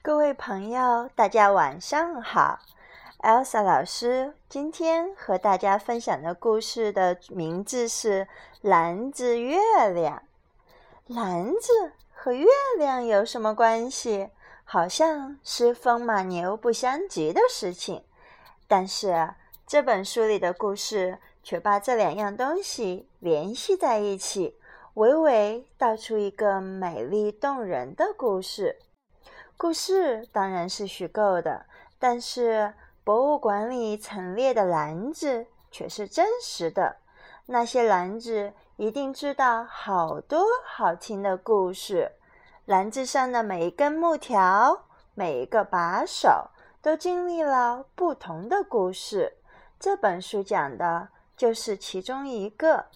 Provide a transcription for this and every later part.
各位朋友，大家晚上好。Elsa 老师今天和大家分享的故事的名字是《篮子月亮》。篮子和月亮有什么关系？好像是风马牛不相及的事情。但是这本书里的故事却把这两样东西联系在一起，娓娓道出一个美丽动人的故事。故事当然是虚构的，但是博物馆里陈列的篮子却是真实的。那些篮子一定知道好多好听的故事。篮子上的每一根木条、每一个把手，都经历了不同的故事。这本书讲的就是其中一个。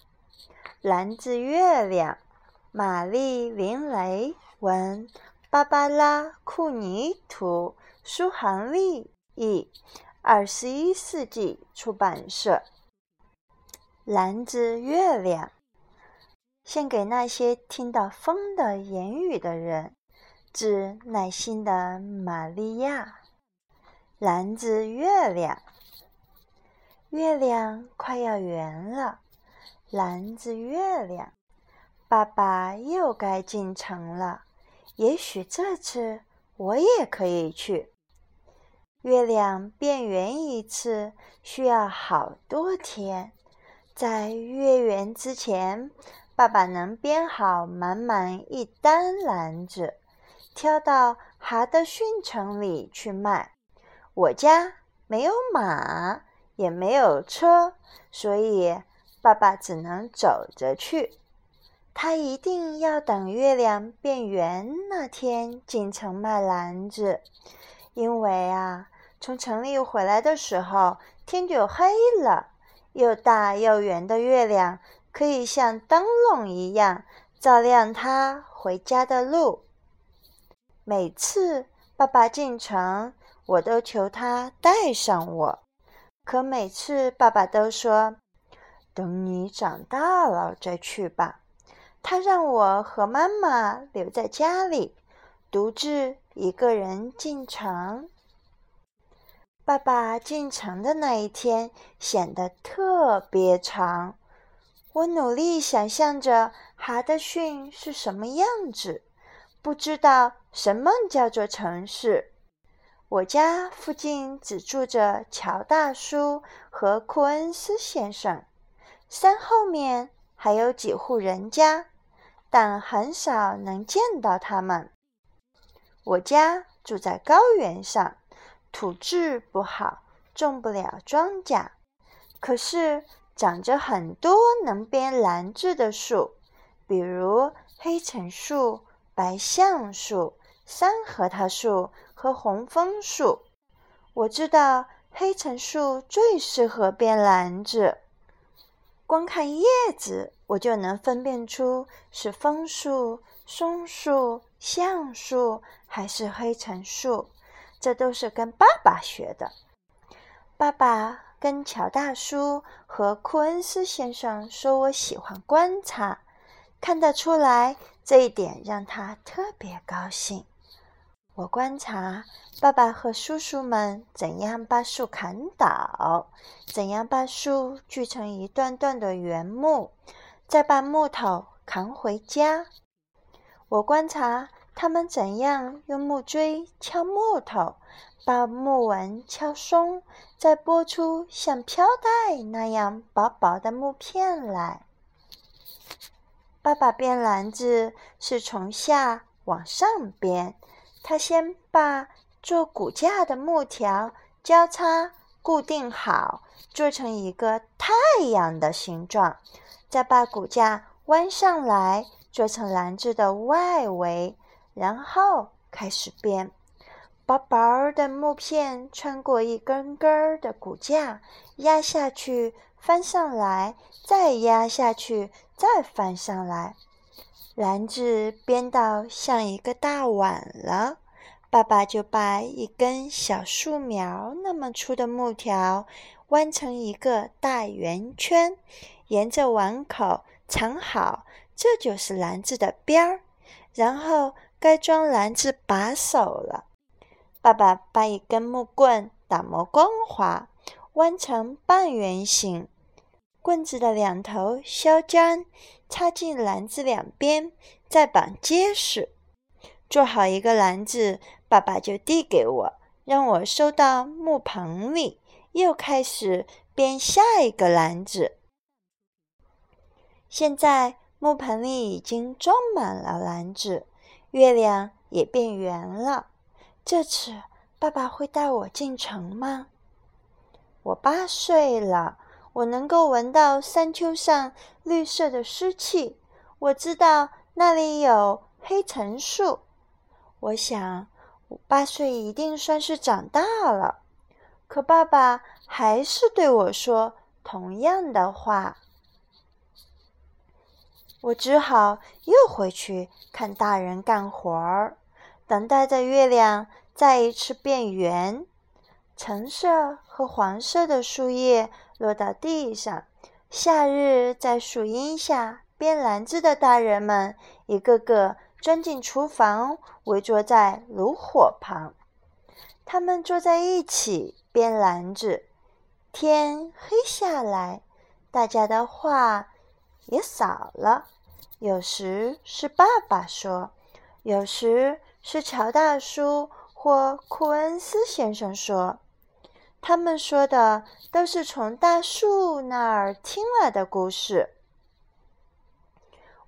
篮子月亮，玛丽琳雷文。芭芭拉·库尼图，苏杭利译，二十一世纪出版社。篮子月亮，献给那些听到风的言语的人，致耐心的玛利亚。篮子月亮，月亮快要圆了。篮子月亮，爸爸又该进城了。也许这次我也可以去。月亮变圆一次需要好多天，在月圆之前，爸爸能编好满满一单篮子，挑到哈德逊城里去卖。我家没有马，也没有车，所以爸爸只能走着去。他一定要等月亮变圆那天进城卖篮子，因为啊，从城里回来的时候天就黑了。又大又圆的月亮可以像灯笼一样照亮他回家的路。每次爸爸进城，我都求他带上我，可每次爸爸都说：“等你长大了再去吧。”他让我和妈妈留在家里，独自一个人进城。爸爸进城的那一天显得特别长。我努力想象着哈德逊是什么样子，不知道什么叫做城市。我家附近只住着乔大叔和库恩斯先生，山后面还有几户人家。但很少能见到它们。我家住在高原上，土质不好，种不了庄稼。可是长着很多能编篮子的树，比如黑橙树、白橡树、山核桃树和红枫树。我知道黑橙树最适合编篮子。光看叶子，我就能分辨出是枫树、松树、橡树还是黑橙树。这都是跟爸爸学的。爸爸跟乔大叔和库恩斯先生说我喜欢观察，看得出来这一点让他特别高兴。我观察爸爸和叔叔们怎样把树砍倒，怎样把树锯成一段段的原木，再把木头扛回家。我观察他们怎样用木锥敲木头，把木纹敲松，再剥出像飘带那样薄薄的木片来。爸爸编篮子是从下往上编。他先把做骨架的木条交叉固定好，做成一个太阳的形状，再把骨架弯上来，做成篮子的外围，然后开始编。薄薄的木片穿过一根根的骨架，压下去，翻上来，再压下去，再翻上来。篮子编到像一个大碗了，爸爸就把一根小树苗那么粗的木条弯成一个大圆圈，沿着碗口藏好，这就是篮子的边儿。然后该装篮子把手了。爸爸把一根木棍打磨光滑，弯成半圆形。棍子的两头削尖，插进篮子两边，再绑结实。做好一个篮子，爸爸就递给我，让我收到木棚里，又开始编下一个篮子。现在木盆里已经装满了篮子，月亮也变圆了。这次爸爸会带我进城吗？我八岁了。我能够闻到山丘上绿色的湿气，我知道那里有黑橙树。我想，八岁一定算是长大了。可爸爸还是对我说同样的话。我只好又回去看大人干活儿，等待着月亮再一次变圆。橙色和黄色的树叶。落到地上。夏日在树荫下编篮子的大人们，一个个钻进厨房，围坐在炉火旁。他们坐在一起编篮子。天黑下来，大家的话也少了。有时是爸爸说，有时是乔大叔或库恩斯先生说。他们说的都是从大树那儿听来的故事。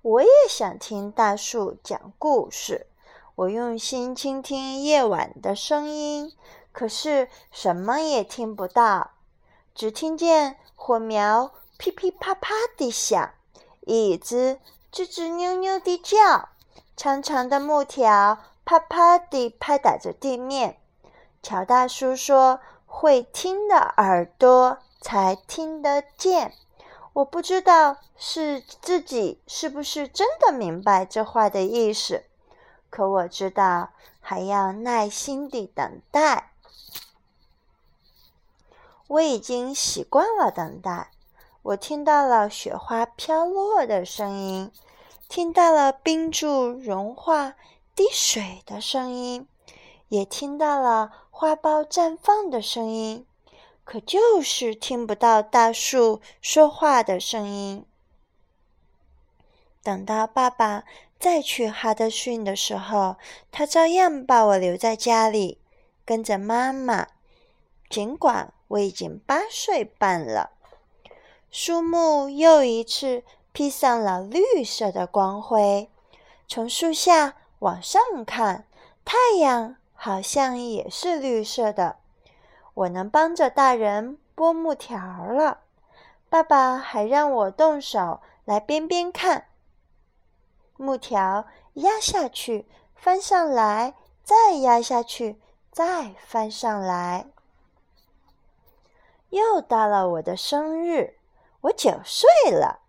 我也想听大树讲故事。我用心倾听夜晚的声音，可是什么也听不到，只听见火苗噼噼啪啪地响，椅子吱吱扭扭地叫，长长的木条啪啪地拍打着地面。乔大叔说。会听的耳朵才听得见。我不知道是自己是不是真的明白这话的意思，可我知道还要耐心地等待。我已经习惯了等待。我听到了雪花飘落的声音，听到了冰柱融化滴水的声音，也听到了。花苞绽放的声音，可就是听不到大树说话的声音。等到爸爸再去哈德逊的时候，他照样把我留在家里，跟着妈妈。尽管我已经八岁半了，树木又一次披上了绿色的光辉。从树下往上看，太阳。好像也是绿色的。我能帮着大人剥木条了。爸爸还让我动手来编编看。木条压下去，翻上来，再压下去，再翻上来。又到了我的生日，我九岁了。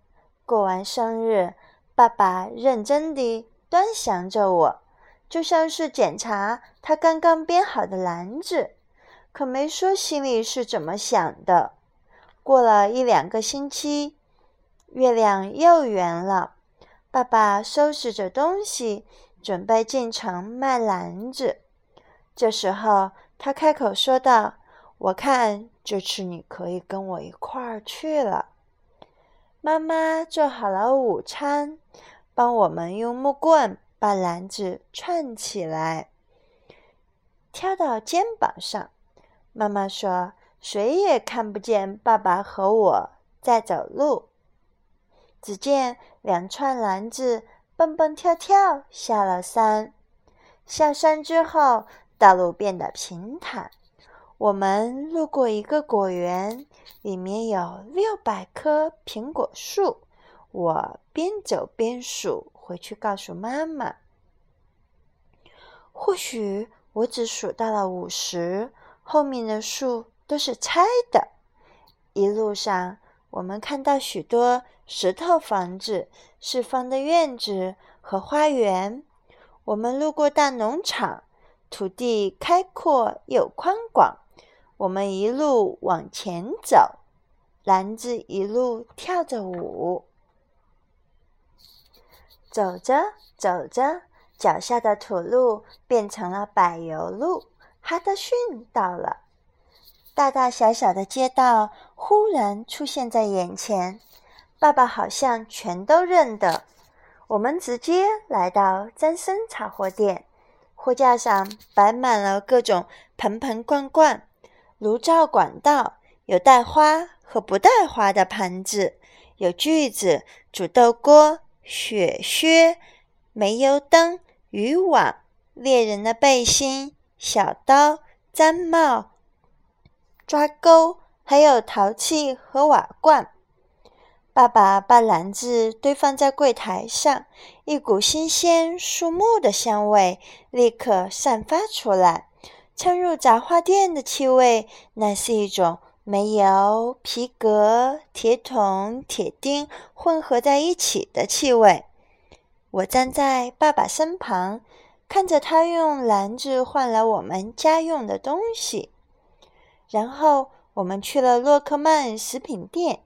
过完生日，爸爸认真地端详着我。就像是检查他刚刚编好的篮子，可没说心里是怎么想的。过了一两个星期，月亮又圆了。爸爸收拾着东西，准备进城卖篮子。这时候，他开口说道：“我看这次你可以跟我一块儿去了。”妈妈做好了午餐，帮我们用木棍。把篮子串起来，挑到肩膀上。妈妈说：“谁也看不见爸爸和我在走路。”只见两串篮子蹦蹦跳跳下了山。下山之后，道路变得平坦。我们路过一个果园，里面有六百棵苹果树。我边走边数。回去告诉妈妈。或许我只数到了五十，后面的数都是猜的。一路上，我们看到许多石头房子、四方的院子和花园。我们路过大农场，土地开阔又宽广。我们一路往前走，篮子一路跳着舞。走着走着，脚下的土路变成了柏油路，哈德逊到了。大大小小的街道忽然出现在眼前，爸爸好像全都认得。我们直接来到詹森茶货店，货架上摆满了各种盆盆罐罐、炉灶管道，有带花和不带花的盘子，有锯子、煮豆锅、雪靴、煤油灯、渔网、猎人的背心、小刀、毡帽。抓钩，还有陶器和瓦罐。爸爸把篮子堆放在柜台上，一股新鲜树木的香味立刻散发出来，掺入杂货店的气味。那是一种煤油、皮革、铁桶、铁钉混合在一起的气味。我站在爸爸身旁，看着他用篮子换来我们家用的东西。然后我们去了洛克曼食品店，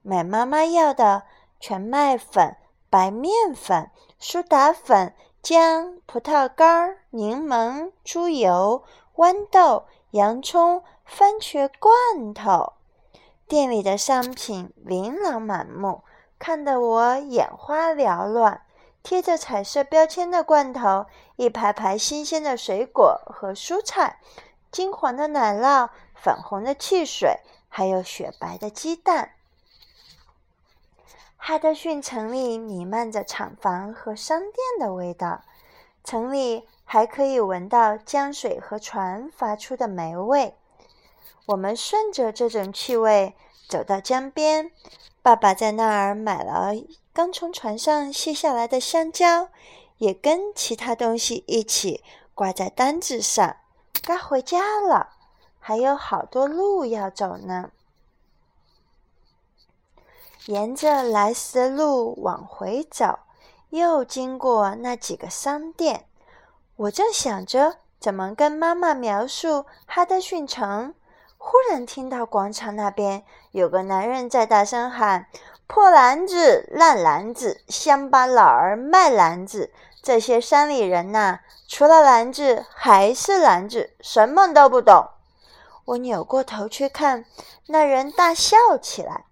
买妈妈要的全麦粉、白面粉、苏打粉、姜、葡萄干、柠檬、猪油、豌豆、洋葱、番茄罐头。店里的商品琳琅满目，看得我眼花缭乱。贴着彩色标签的罐头，一排排新鲜的水果和蔬菜。金黄的奶酪，粉红的汽水，还有雪白的鸡蛋。哈德逊城里弥漫着厂房和商店的味道，城里还可以闻到江水和船发出的霉味。我们顺着这种气味走到江边，爸爸在那儿买了刚从船上卸下来的香蕉，也跟其他东西一起挂在单子上。该回家了，还有好多路要走呢。沿着来时的路往回走，又经过那几个商店。我正想着怎么跟妈妈描述哈德逊城，忽然听到广场那边有个男人在大声喊：“破篮子，烂篮子，乡巴佬儿卖篮子。”这些山里人呐，除了篮子还是篮子，什么都不懂。我扭过头去看，那人大笑起来，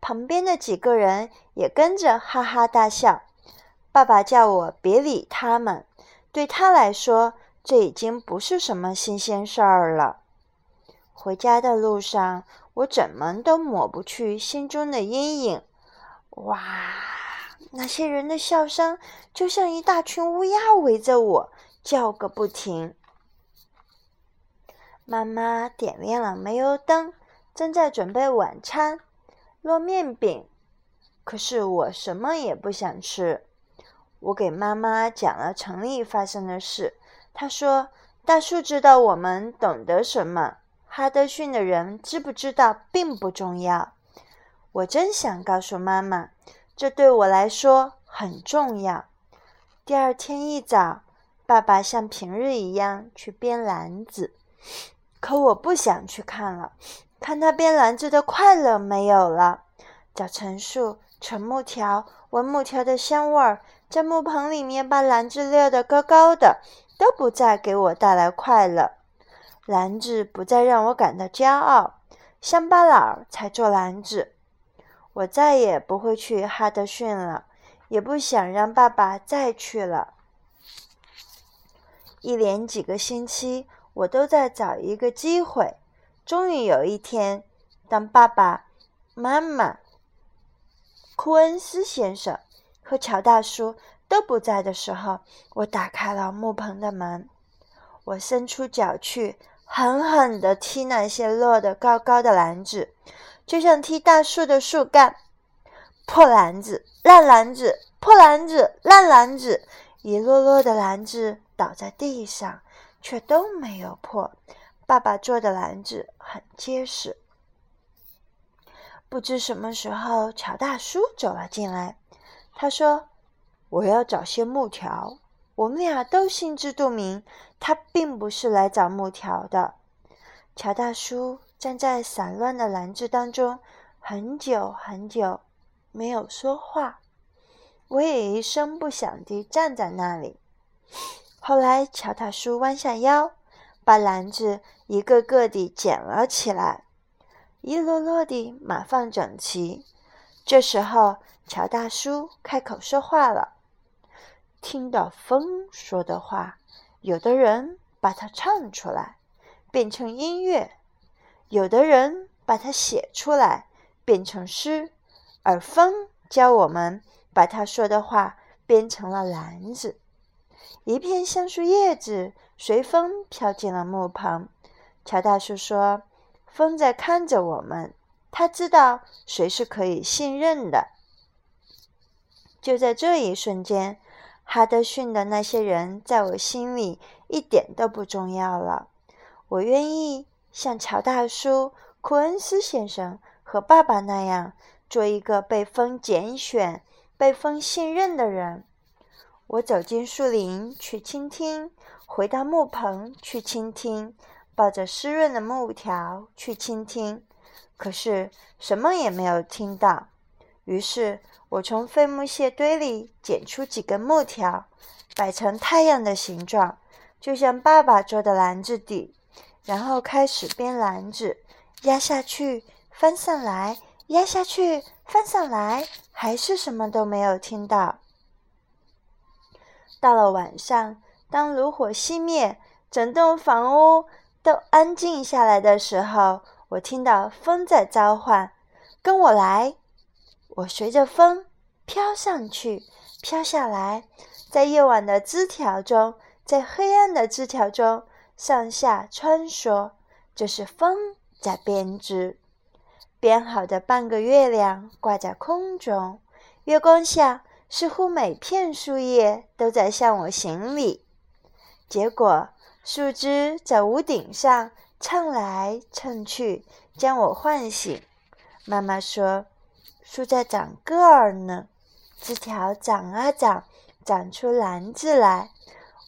旁边的几个人也跟着哈哈大笑。爸爸叫我别理他们，对他来说，这已经不是什么新鲜事儿了。回家的路上，我怎么都抹不去心中的阴影。哇！那些人的笑声就像一大群乌鸦围着我叫个不停。妈妈点亮了煤油灯，正在准备晚餐——烙面饼。可是我什么也不想吃。我给妈妈讲了城里发生的事。她说：“大树知道我们懂得什么，哈德逊的人知不知道并不重要。”我真想告诉妈妈。这对我来说很重要。第二天一早，爸爸像平日一样去编篮子，可我不想去看了。看他编篮子的快乐没有了。找陈树、扯木条、闻木条的香味儿，在木棚里面把篮子撂得高高的，都不再给我带来快乐。篮子不再让我感到骄傲，乡巴佬才做篮子。我再也不会去哈德逊了，也不想让爸爸再去了。一连几个星期，我都在找一个机会。终于有一天，当爸爸妈妈、库恩斯先生和乔大叔都不在的时候，我打开了木棚的门。我伸出脚去，狠狠地踢那些落得高高的篮子。就像踢大树的树干，破篮子，烂篮子，破篮子，烂篮子，一摞摞的篮子倒在地上，却都没有破。爸爸做的篮子很结实。不知什么时候，乔大叔走了进来，他说：“我要找些木条。”我们俩都心知肚明，他并不是来找木条的。乔大叔。站在散乱的篮子当中，很久很久没有说话。我也一声不响地站在那里。后来，乔大叔弯下腰，把篮子一个个地捡了起来，一摞摞地码放整齐。这时候，乔大叔开口说话了：“听到风说的话，有的人把它唱出来，变成音乐；有的人把它写出来，变成诗。而风教我们把他说的话编成了篮子。”一片橡树叶子随风飘进了木棚。乔大叔说：“风在看着我们，他知道谁是可以信任的。”就在这一瞬间，哈德逊的那些人在我心里一点都不重要了。我愿意像乔大叔、库恩斯先生和爸爸那样，做一个被风拣选、被风信任的人。我走进树林去倾听，回到木棚去倾听，抱着湿润的木条去倾听，可是什么也没有听到。于是我从废木屑堆里捡出几根木条，摆成太阳的形状，就像爸爸做的篮子底，然后开始编篮子，压下去，翻上来，压下去，翻上来，还是什么都没有听到。到了晚上，当炉火熄灭，整栋房屋都安静下来的时候，我听到风在召唤：“跟我来！”我随着风飘上去，飘下来，在夜晚的枝条中，在黑暗的枝条中上下穿梭。这是风在编织。编好的半个月亮挂在空中，月光下。似乎每片树叶都在向我行礼，结果树枝在屋顶上蹭来蹭去，将我唤醒。妈妈说：“树在长个儿呢，枝条长啊长，长出篮子来。”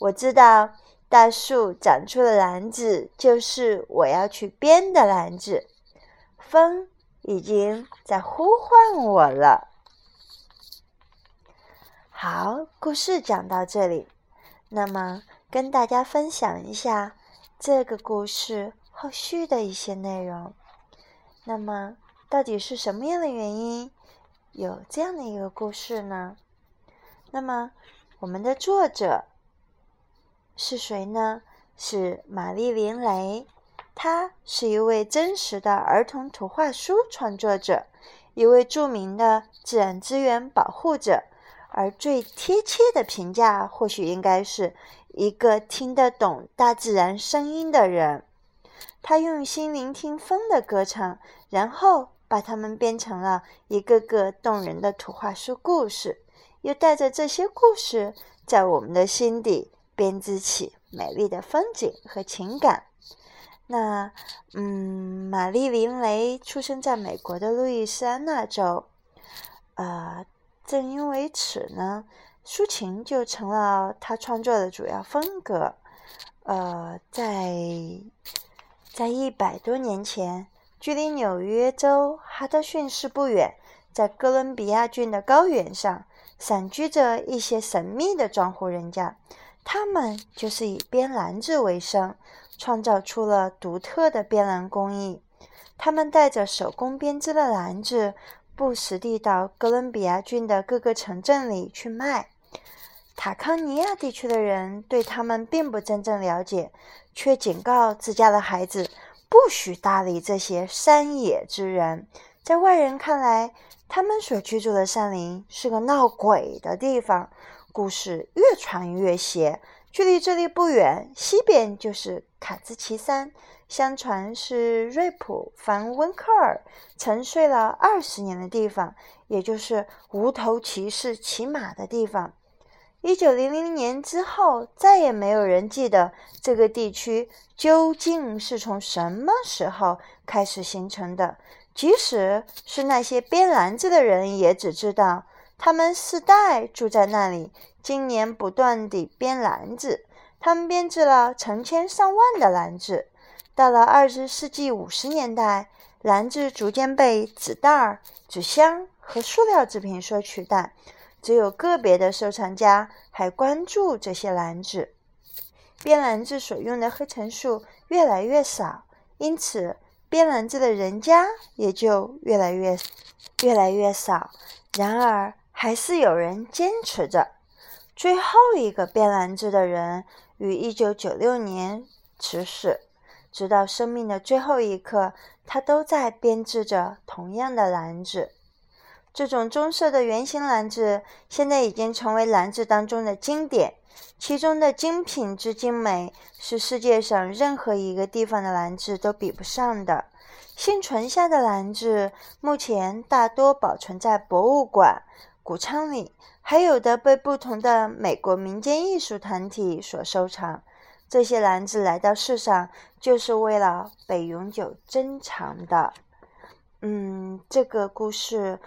我知道，大树长出了篮子，就是我要去编的篮子。风已经在呼唤我了。好，故事讲到这里，那么跟大家分享一下这个故事后续的一些内容。那么，到底是什么样的原因有这样的一个故事呢？那么，我们的作者是谁呢？是玛丽莲·雷，她是一位真实的儿童图画书创作者，一位著名的自然资源保护者。而最贴切的评价，或许应该是一个听得懂大自然声音的人。他用心聆听风的歌唱，然后把它们编成了一个个动人的图画书故事，又带着这些故事，在我们的心底编织起美丽的风景和情感。那，嗯，玛丽琳·雷出生在美国的路易斯安那州，呃。正因为此呢，抒情就成了他创作的主要风格。呃，在在一百多年前，距离纽约州哈德逊市不远，在哥伦比亚郡的高原上，散居着一些神秘的庄户人家。他们就是以编篮子为生，创造出了独特的编篮工艺。他们带着手工编织的篮子。不时地到哥伦比亚郡的各个城镇里去卖。塔康尼亚地区的人对他们并不真正了解，却警告自家的孩子不许搭理这些山野之人。在外人看来，他们所居住的山林是个闹鬼的地方。故事越传越邪。距离这里不远，西边就是卡兹奇山。相传是瑞普·凡温克尔沉睡了二十年的地方，也就是无头骑士骑马的地方。一九零零年之后，再也没有人记得这个地区究竟是从什么时候开始形成的。即使是那些编篮子的人，也只知道他们世代住在那里，今年不断地编篮子。他们编织了成千上万的篮子。到了二十世纪五十年代，篮子逐渐被纸袋、纸箱和塑料制品所取代，只有个别的收藏家还关注这些篮子。编篮子所用的黑陈数越来越少，因此编篮子的人家也就越来越越来越少。然而，还是有人坚持着。最后一个编篮子的人于一九九六年辞世，直到生命的最后一刻，他都在编织着同样的篮子。这种棕色的圆形篮子现在已经成为篮子当中的经典，其中的精品之精美是世界上任何一个地方的篮子都比不上的。幸存下的篮子目前大多保存在博物馆、谷仓里，还有的被不同的美国民间艺术团体所收藏。这些篮子来到世上就是为了被永久珍藏的。嗯，这个故事。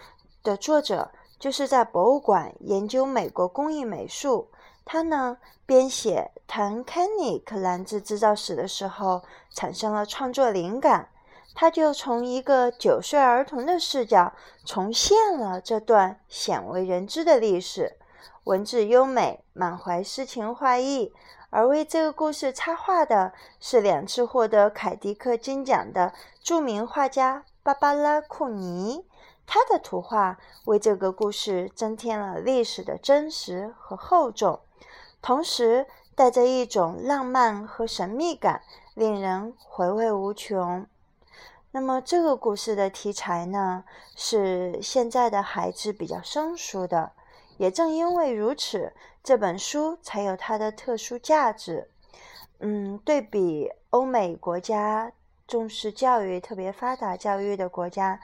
的作者就是在博物馆研究美国工艺美术。他呢编写《唐肯尼克篮子制造史》的时候，产生了创作灵感。他就从一个九岁儿童的视角，重现了这段鲜为人知的历史。文字优美，满怀诗情画意。而为这个故事插画的是两次获得凯迪克金奖的著名画家芭芭拉·库尼。他的图画为这个故事增添了历史的真实和厚重，同时带着一种浪漫和神秘感，令人回味无穷。那么，这个故事的题材呢，是现在的孩子比较生疏的。也正因为如此，这本书才有它的特殊价值。嗯，对比欧美国家重视教育、特别发达教育的国家。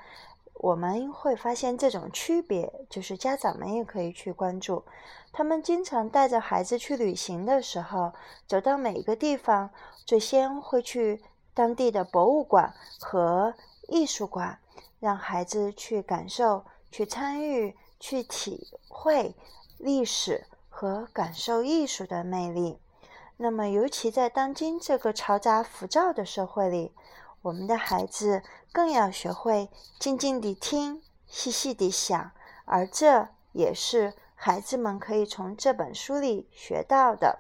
我们会发现这种区别，就是家长们也可以去关注。他们经常带着孩子去旅行的时候，走到每一个地方，最先会去当地的博物馆和艺术馆，让孩子去感受、去参与、去体会历史和感受艺术的魅力。那么，尤其在当今这个嘈杂浮躁的社会里。我们的孩子更要学会静静地听，细细地想，而这也是孩子们可以从这本书里学到的。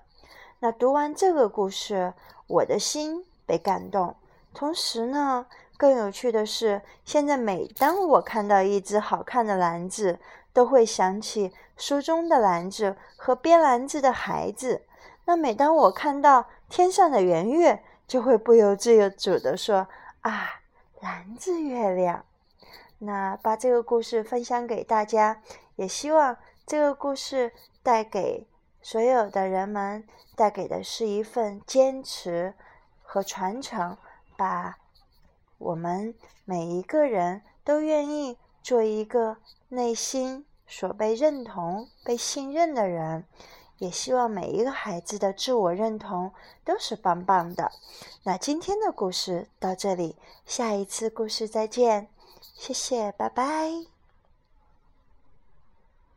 那读完这个故事，我的心被感动。同时呢，更有趣的是，现在每当我看到一只好看的篮子，都会想起书中的篮子和编篮子的孩子。那每当我看到天上的圆月，就会不由自主的说：“啊，蓝子月亮。”那把这个故事分享给大家，也希望这个故事带给所有的人们，带给的是一份坚持和传承，把我们每一个人都愿意做一个内心所被认同、被信任的人。也希望每一个孩子的自我认同都是棒棒的。那今天的故事到这里，下一次故事再见，谢谢，拜拜。